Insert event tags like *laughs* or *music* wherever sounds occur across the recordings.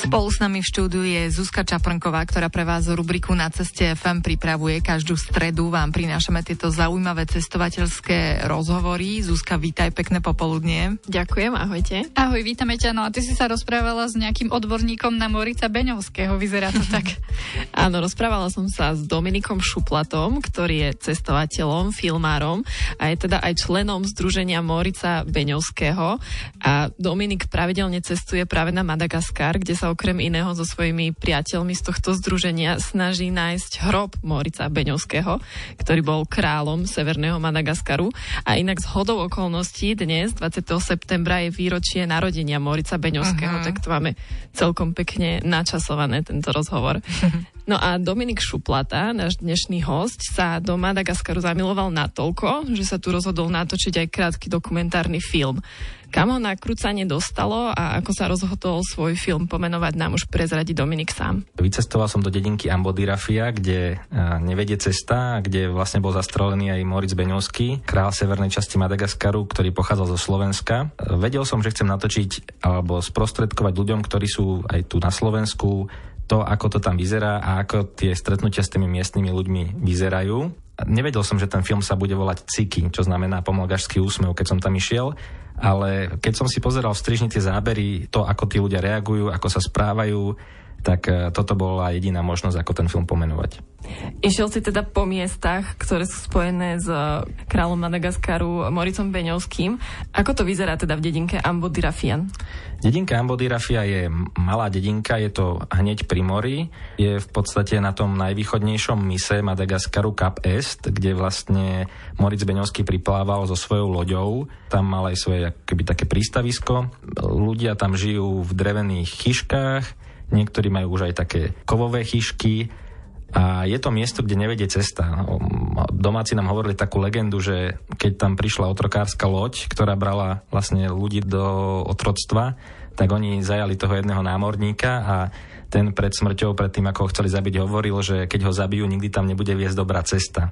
Spolu s nami v štúdiu je Zuzka Čaprnková, ktorá pre vás rubriku na ceste FM pripravuje. Každú stredu vám prinášame tieto zaujímavé cestovateľské rozhovory. Zuzka, vítaj, pekné popoludnie. Ďakujem, ahojte. Ahoj, vítame ťa. No a ty si sa rozprávala s nejakým odborníkom na Morica Beňovského, vyzerá to tak. *laughs* Áno, rozprávala som sa s Dominikom Šuplatom, ktorý je cestovateľom, filmárom a je teda aj členom Združenia Morica Beňovského. A Dominik pravidelne cestuje práve na Madagaskar, kde sa okrem iného so svojimi priateľmi z tohto združenia snaží nájsť hrob Morica Beňovského, ktorý bol kráľom Severného Madagaskaru. A inak z hodou okolností dnes, 20. septembra, je výročie narodenia Morica Beňovského, uh-huh. tak to máme celkom pekne načasované tento rozhovor. *laughs* No a Dominik Šuplata, náš dnešný host, sa do Madagaskaru zamiloval natoľko, že sa tu rozhodol natočiť aj krátky dokumentárny film. Kam ho nakrúcanie dostalo a ako sa rozhodol svoj film pomenovať, nám už prezradí Dominik sám. Vycestoval som do dedinky Ambodirafia, kde nevedie cesta, kde vlastne bol zastrelený aj Moritz Beňovský, král severnej časti Madagaskaru, ktorý pochádzal zo Slovenska. Vedel som, že chcem natočiť alebo sprostredkovať ľuďom, ktorí sú aj tu na Slovensku, to, ako to tam vyzerá a ako tie stretnutia s tými miestnymi ľuďmi vyzerajú. Nevedel som, že ten film sa bude volať Ciky, čo znamená pomlgašský úsmev, keď som tam išiel, ale keď som si pozeral v strižni tie zábery, to, ako tí ľudia reagujú, ako sa správajú, tak e, toto bola jediná možnosť, ako ten film pomenovať. Išiel si teda po miestach, ktoré sú spojené s e, kráľom Madagaskaru Moricom Beňovským. Ako to vyzerá teda v dedinke Ambodirafian? Dedinka Ambodirafia je malá dedinka, je to hneď pri mori. Je v podstate na tom najvýchodnejšom mise Madagaskaru Cap Est, kde vlastne Moritz Beňovský priplával so svojou loďou. Tam mal aj svoje akoby také prístavisko. Ľudia tam žijú v drevených chyškách, niektorí majú už aj také kovové chyšky a je to miesto, kde nevedie cesta. Domáci nám hovorili takú legendu, že keď tam prišla otrokárska loď, ktorá brala vlastne ľudí do otroctva, tak oni zajali toho jedného námorníka a ten pred smrťou, pred tým, ako ho chceli zabiť, hovoril, že keď ho zabijú, nikdy tam nebude viesť dobrá cesta.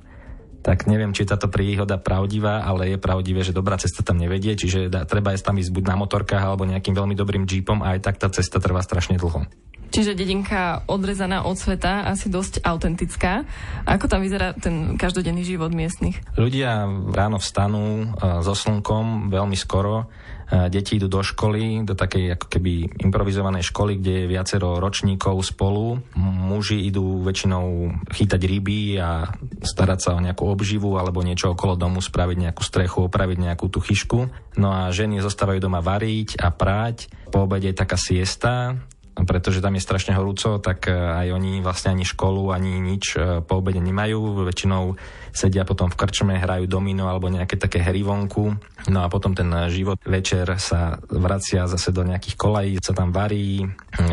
Tak neviem, či je táto príhoda pravdivá, ale je pravdivé, že dobrá cesta tam nevedie, čiže treba ísť tam ísť buď na motorkách alebo nejakým veľmi dobrým jeepom a aj tak tá cesta trvá strašne dlho. Čiže dedinka odrezaná od sveta, asi dosť autentická. Ako tam vyzerá ten každodenný život miestnych? Ľudia ráno vstanú e, so slnkom veľmi skoro. E, deti idú do školy, do takej ako keby improvizovanej školy, kde je viacero ročníkov spolu. Muži idú väčšinou chytať ryby a starať sa o nejakú obživu alebo niečo okolo domu, spraviť nejakú strechu, opraviť nejakú tú chyšku. No a ženy zostávajú doma variť a prať. Po obede je taká siesta, pretože tam je strašne horúco, tak e, aj oni vlastne ani školu, ani nič e, po obede nemajú. Väčšinou sedia potom v krčme, hrajú domino alebo nejaké také hry vonku. No a potom ten život večer sa vracia zase do nejakých kolají, sa tam varí,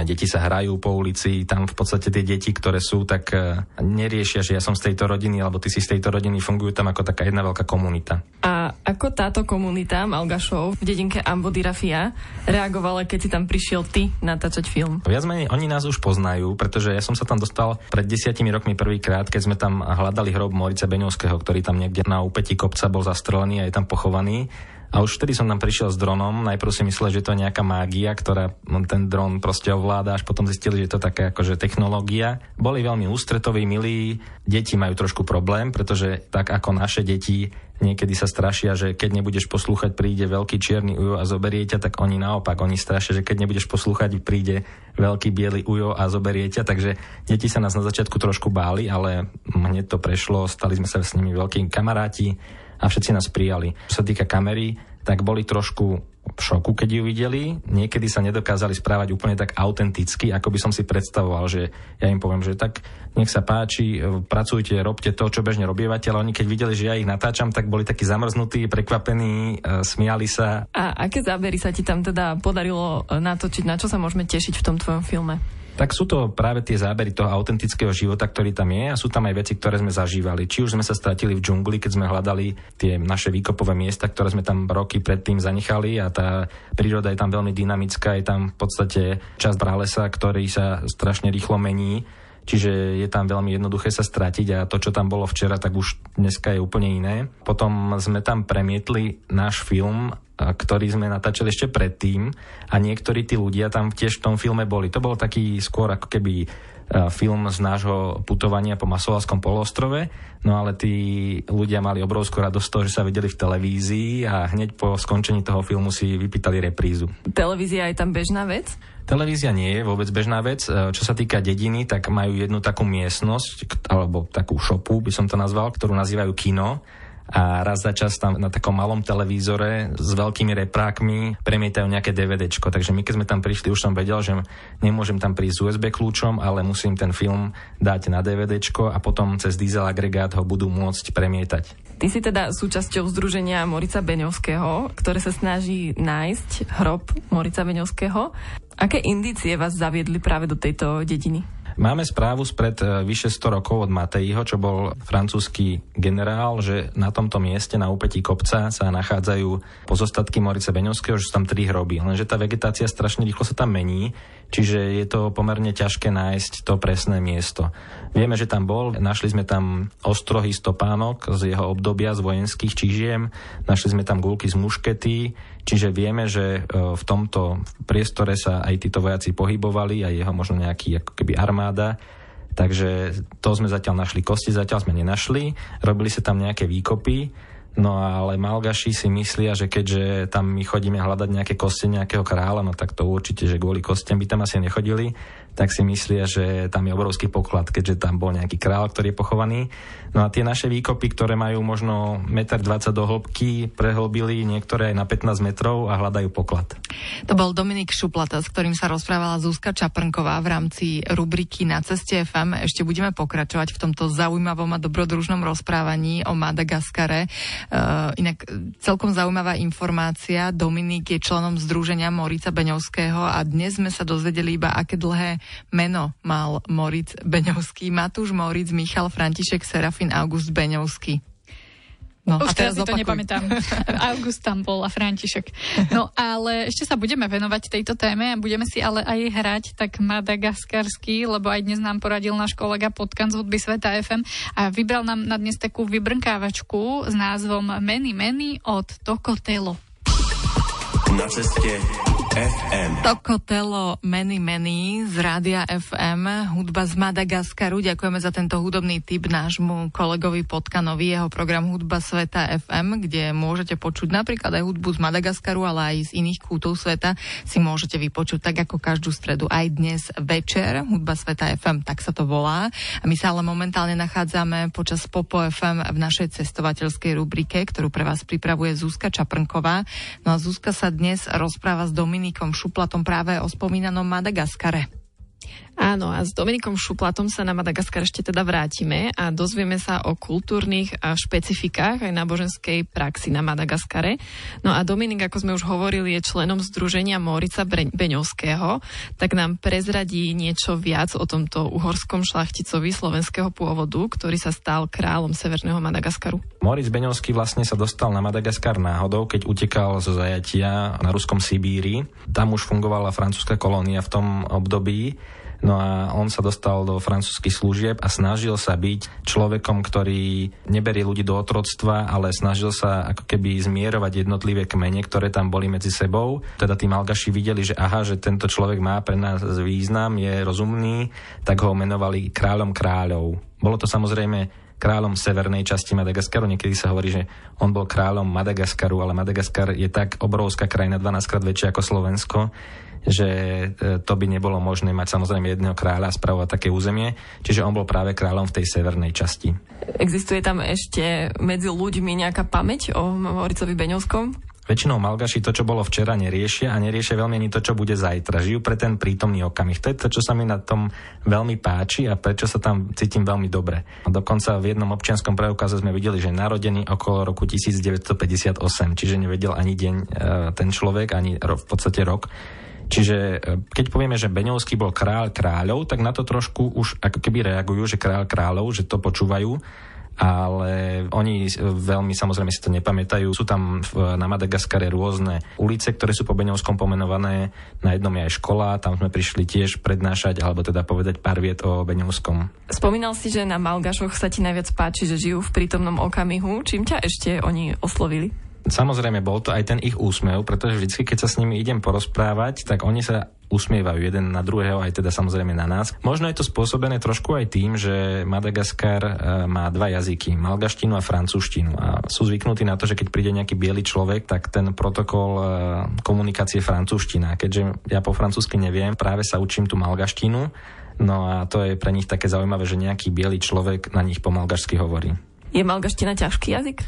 deti sa hrajú po ulici, tam v podstate tie deti, ktoré sú, tak e, neriešia, že ja som z tejto rodiny alebo ty si z tejto rodiny, fungujú tam ako taká jedna veľká komunita. A ako táto komunita Malgašov v dedinke Ambodirafia reagovala, keď si tam prišiel ty natáčať film? Viac menej oni nás už poznajú, pretože ja som sa tam dostal pred desiatimi rokmi prvýkrát, keď sme tam hľadali hrob Morice Beňo Višňovského, ktorý tam niekde na úpetí kopca bol zastrelený a je tam pochovaný. A už vtedy som tam prišiel s dronom. Najprv si myslel, že to je nejaká mágia, ktorá ten dron proste ovláda, až potom zistili, že to je taká akože technológia. Boli veľmi ústretoví, milí. Deti majú trošku problém, pretože tak ako naše deti niekedy sa strašia, že keď nebudeš poslúchať, príde veľký čierny ujo a zoberie ťa, tak oni naopak, oni strašia, že keď nebudeš poslúchať, príde veľký biely ujo a zoberie ťa, takže deti sa nás na začiatku trošku báli, ale hneď to prešlo, stali sme sa s nimi veľkými kamaráti a všetci nás prijali. Čo sa týka kamery, tak boli trošku v šoku, keď ju videli. Niekedy sa nedokázali správať úplne tak autenticky, ako by som si predstavoval, že ja im poviem, že tak nech sa páči, pracujte, robte to, čo bežne robievate, ale oni keď videli, že ja ich natáčam, tak boli takí zamrznutí, prekvapení, e, smiali sa. A aké zábery sa ti tam teda podarilo e, natočiť? Na čo sa môžeme tešiť v tom tvojom filme? Tak sú to práve tie zábery toho autentického života, ktorý tam je a sú tam aj veci, ktoré sme zažívali. Či už sme sa stratili v džungli, keď sme hľadali tie naše výkopové miesta, ktoré sme tam roky predtým zanechali a tá príroda je tam veľmi dynamická, je tam v podstate časť pralesa, ktorý sa strašne rýchlo mení čiže je tam veľmi jednoduché sa stratiť a to, čo tam bolo včera, tak už dneska je úplne iné. Potom sme tam premietli náš film, ktorý sme natáčali ešte predtým a niektorí tí ľudia tam tiež v tom filme boli. To bol taký skôr ako keby film z nášho putovania po Masovalskom polostrove, no ale tí ľudia mali obrovskú radosť z toho, že sa videli v televízii a hneď po skončení toho filmu si vypýtali reprízu. Televízia je tam bežná vec? Televízia nie je vôbec bežná vec. E, čo sa týka dediny, tak majú jednu takú miestnosť, alebo takú šopu, by som to nazval, ktorú nazývajú kino a raz za čas tam na takom malom televízore s veľkými reprákmi premietajú nejaké DVDčko. Takže my keď sme tam prišli, už som vedel, že nemôžem tam prísť s USB kľúčom, ale musím ten film dať na DVDčko a potom cez diesel agregát ho budú môcť premietať. Ty si teda súčasťou Združenia Morica Beňovského, ktoré sa snaží nájsť hrob Morica Beňovského. Aké indície vás zaviedli práve do tejto dediny? Máme správu spred e, vyše 100 rokov od Matejho, čo bol francúzsky generál, že na tomto mieste, na úpetí kopca, sa nachádzajú pozostatky Morice Beňovského, že sú tam tri hroby. Lenže tá vegetácia strašne rýchlo sa tam mení, čiže je to pomerne ťažké nájsť to presné miesto. Vieme, že tam bol, našli sme tam ostrohy stopánok z jeho obdobia z vojenských čižiem, našli sme tam gulky z muškety, čiže vieme, že e, v tomto priestore sa aj títo vojaci pohybovali a jeho možno nejaký ako keby armáda. Takže to sme zatiaľ našli kosti, zatiaľ sme nenašli. Robili sa tam nejaké výkopy, No ale Malgaši si myslia, že keďže tam my chodíme hľadať nejaké kosti nejakého kráľa, no tak to určite, že kvôli kostiam by tam asi nechodili tak si myslia, že tam je obrovský poklad, keďže tam bol nejaký král, ktorý je pochovaný. No a tie naše výkopy, ktoré majú možno 1,20 m do hĺbky, prehlbili niektoré aj na 15 metrov a hľadajú poklad. To bol Dominik Šuplata, s ktorým sa rozprávala Zuzka Čaprnková v rámci rubriky Na ceste FM. Ešte budeme pokračovať v tomto zaujímavom a dobrodružnom rozprávaní o Madagaskare. Uh, inak celkom zaujímavá informácia. Dominik je členom Združenia Morica Beňovského a dnes sme sa dozvedeli iba, aké dlhé meno mal Moritz Beňovský, Matúš Moritz, Michal František, Serafin August Beňovský. No, Už a teraz si to nepamätám. *laughs* August tam bol a František. No ale ešte sa budeme venovať tejto téme a budeme si ale aj hrať tak madagaskarský, lebo aj dnes nám poradil náš kolega Potkan z hudby Sveta FM a vybral nám na dnes takú vybrnkávačku s názvom Many Many od Tokotelo. Na ceste FM. Tokotelo Many Many z Rádia FM, hudba z Madagaskaru. Ďakujeme za tento hudobný tip nášmu kolegovi Potkanovi, jeho program Hudba sveta FM, kde môžete počuť napríklad aj hudbu z Madagaskaru, ale aj z iných kútov sveta si môžete vypočuť tak ako každú stredu aj dnes večer. Hudba sveta FM, tak sa to volá. A my sa ale momentálne nachádzame počas Popo FM v našej cestovateľskej rubrike, ktorú pre vás pripravuje Zuzka Čaprnková. No a Zuzka sa dnes rozpráva s Dominikom Dominikom Šuplatom práve o spomínanom Madagaskare. Áno, a s Dominikom Šuplatom sa na Madagaskar ešte teda vrátime a dozvieme sa o kultúrnych špecifikách aj náboženskej praxi na Madagaskare. No a Dominik, ako sme už hovorili, je členom Združenia Morica Beňovského, tak nám prezradí niečo viac o tomto uhorskom šlachticovi slovenského pôvodu, ktorý sa stal kráľom Severného Madagaskaru. Moritz Beňovský vlastne sa dostal na Madagaskar náhodou, keď utekal zo zajatia na ruskom Sibíri. Tam už fungovala francúzska kolónia v tom období No a on sa dostal do francúzskych služieb a snažil sa byť človekom, ktorý neberie ľudí do otroctva, ale snažil sa ako keby zmierovať jednotlivé kmene, ktoré tam boli medzi sebou. Teda tí Malgaši videli, že aha, že tento človek má pre nás význam, je rozumný, tak ho menovali kráľom kráľov. Bolo to samozrejme kráľom severnej časti Madagaskaru. Niekedy sa hovorí, že on bol kráľom Madagaskaru, ale Madagaskar je tak obrovská krajina, 12 krát väčšia ako Slovensko, že e, to by nebolo možné mať samozrejme jedného kráľa a spravovať také územie, čiže on bol práve kráľom v tej severnej časti. Existuje tam ešte medzi ľuďmi nejaká pamäť o Moricovi Beňovskom? Väčšinou Malgaši to, čo bolo včera, neriešia a neriešia veľmi ani to, čo bude zajtra. Žijú pre ten prítomný okamih. To je to, čo sa mi na tom veľmi páči a prečo sa tam cítim veľmi dobre. Dokonca v jednom občianskom preukaze sme videli, že je narodený okolo roku 1958, čiže nevedel ani deň e, ten človek, ani v podstate rok Čiže e, keď povieme, že Beňovský bol kráľ kráľov, tak na to trošku už ako keby reagujú, že kráľ kráľov, že to počúvajú ale oni veľmi samozrejme si to nepamätajú. Sú tam na Madagaskare rôzne ulice, ktoré sú po Beňovskom pomenované. Na jednom je aj škola, tam sme prišli tiež prednášať, alebo teda povedať pár viet o Beňovskom. Spomínal si, že na Malgašoch sa ti najviac páči, že žijú v prítomnom okamihu. Čím ťa ešte oni oslovili? Samozrejme, bol to aj ten ich úsmev, pretože vždy, keď sa s nimi idem porozprávať, tak oni sa usmievajú jeden na druhého, aj teda samozrejme na nás. Možno je to spôsobené trošku aj tým, že Madagaskar e, má dva jazyky, malgaštinu a francúzštinu. A sú zvyknutí na to, že keď príde nejaký biely človek, tak ten protokol e, komunikácie francúzština. Keďže ja po francúzsky neviem, práve sa učím tú malgaštinu, no a to je pre nich také zaujímavé, že nejaký biely človek na nich po malgašsky hovorí. Je malgaština ťažký jazyk?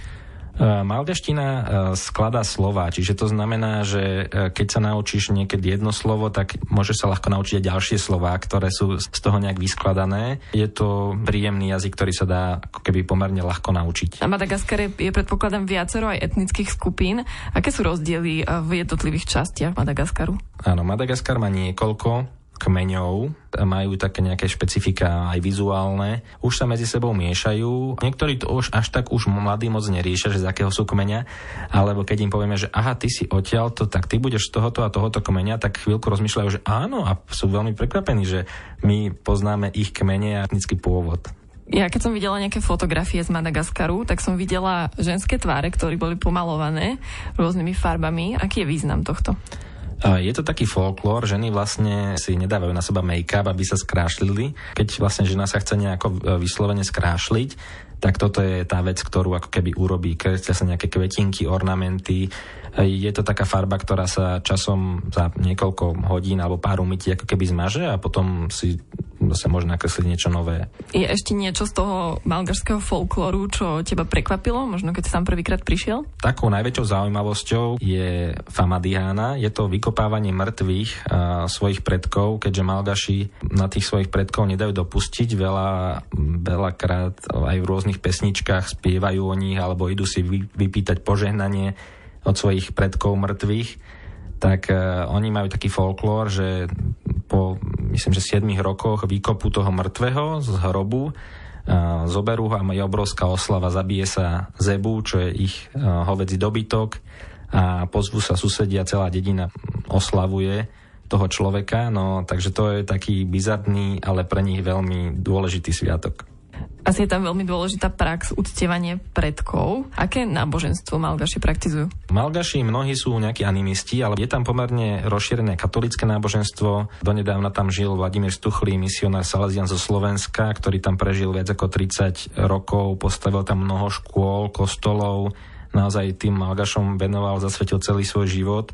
E, malgaština e, skladá slova, čiže to znamená, že e, keď sa naučíš niekedy jedno slovo, tak môžeš sa ľahko naučiť aj ďalšie slova, ktoré sú z toho nejak vyskladané. Je to príjemný jazyk, ktorý sa dá ako keby pomerne ľahko naučiť. Na Madagaskare je predpokladám viacero aj etnických skupín. Aké sú rozdiely v jednotlivých častiach Madagaskaru? Áno, Madagaskar má niekoľko kmeňov, majú také nejaké špecifika aj vizuálne, už sa medzi sebou miešajú. Niektorí to už až tak už mladí moc neriešia, že z akého sú kmeňa, alebo keď im povieme, že aha, ty si odtiaľ, to, tak ty budeš z tohoto a tohoto kmeňa, tak chvíľku rozmýšľajú, že áno a sú veľmi prekvapení, že my poznáme ich kmene a etnický pôvod. Ja keď som videla nejaké fotografie z Madagaskaru, tak som videla ženské tváre, ktoré boli pomalované rôznymi farbami. Aký je význam tohto? Je to taký folklór, ženy vlastne si nedávajú na seba make-up, aby sa skrášlili. Keď vlastne žena sa chce nejako e, vyslovene skrášliť, tak toto je tá vec, ktorú ako keby urobí. Kreslia sa nejaké kvetinky, ornamenty. Je to taká farba, ktorá sa časom za niekoľko hodín alebo pár umytí ako keby zmaže a potom si sa môže nakresliť niečo nové. Je ešte niečo z toho malgašského folklóru, čo teba prekvapilo, možno keď si tam prvýkrát prišiel? Takou najväčšou zaujímavosťou je Famadihána. Je to vykopávanie mŕtvych uh, svojich predkov, keďže Malgaši na tých svojich predkov nedajú dopustiť. Veľa, veľakrát aj v rôznych pesničkách spievajú o nich alebo idú si vypýtať požehnanie od svojich predkov mŕtvych, tak uh, oni majú taký folklór, že po, myslím, že 7 rokoch výkopu toho mŕtvého z hrobu uh, zoberú ho a je obrovská oslava, zabije sa zebu, čo je ich uh, hovedzí dobytok a pozvu sa susedia, celá dedina oslavuje toho človeka, no takže to je taký bizarný, ale pre nich veľmi dôležitý sviatok. Asi je tam veľmi dôležitá prax uctievanie predkov. Aké náboženstvo Malgaši praktizujú? Malgaši mnohí sú nejakí animisti, ale je tam pomerne rozšírené katolické náboženstvo. Donedávna tam žil Vladimír Stuchlý, misionár Salesian zo Slovenska, ktorý tam prežil viac ako 30 rokov, postavil tam mnoho škôl, kostolov, naozaj tým Malgašom venoval, zasvetil celý svoj život.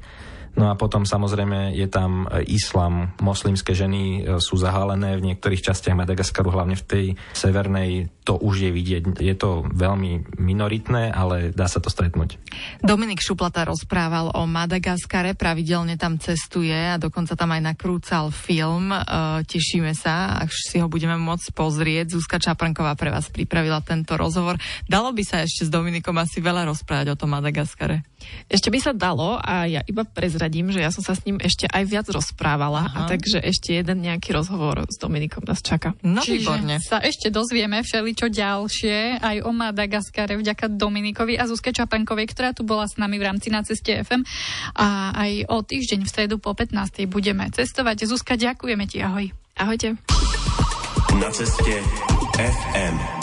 No a potom samozrejme je tam e, islam. Moslimské ženy e, sú zahálené v niektorých častiach Madagaskaru, hlavne v tej severnej, to už je vidieť. Je to veľmi minoritné, ale dá sa to stretnúť. Dominik Šuplata rozprával o Madagaskare, pravidelne tam cestuje a dokonca tam aj nakrúcal film. E, tešíme sa, až si ho budeme môcť pozrieť. Zuzka Čaprnková pre vás pripravila tento rozhovor. Dalo by sa ešte s Dominikom asi veľa rozprávať o tom Madagaskare. Ešte by sa dalo a ja iba prezradím že ja som sa s ním ešte aj viac rozprávala, Aha. a takže ešte jeden nejaký rozhovor s Dominikom nás čaká. No Čiže výborne. sa ešte dozvieme všeličo ďalšie aj o Madagaskare vďaka Dominikovi a Zuzke Čapenkovej, ktorá tu bola s nami v rámci na ceste FM a aj o týždeň v stredu po 15. budeme cestovať. Zuzka, ďakujeme ti, ahoj. Ahojte. Na ceste FM.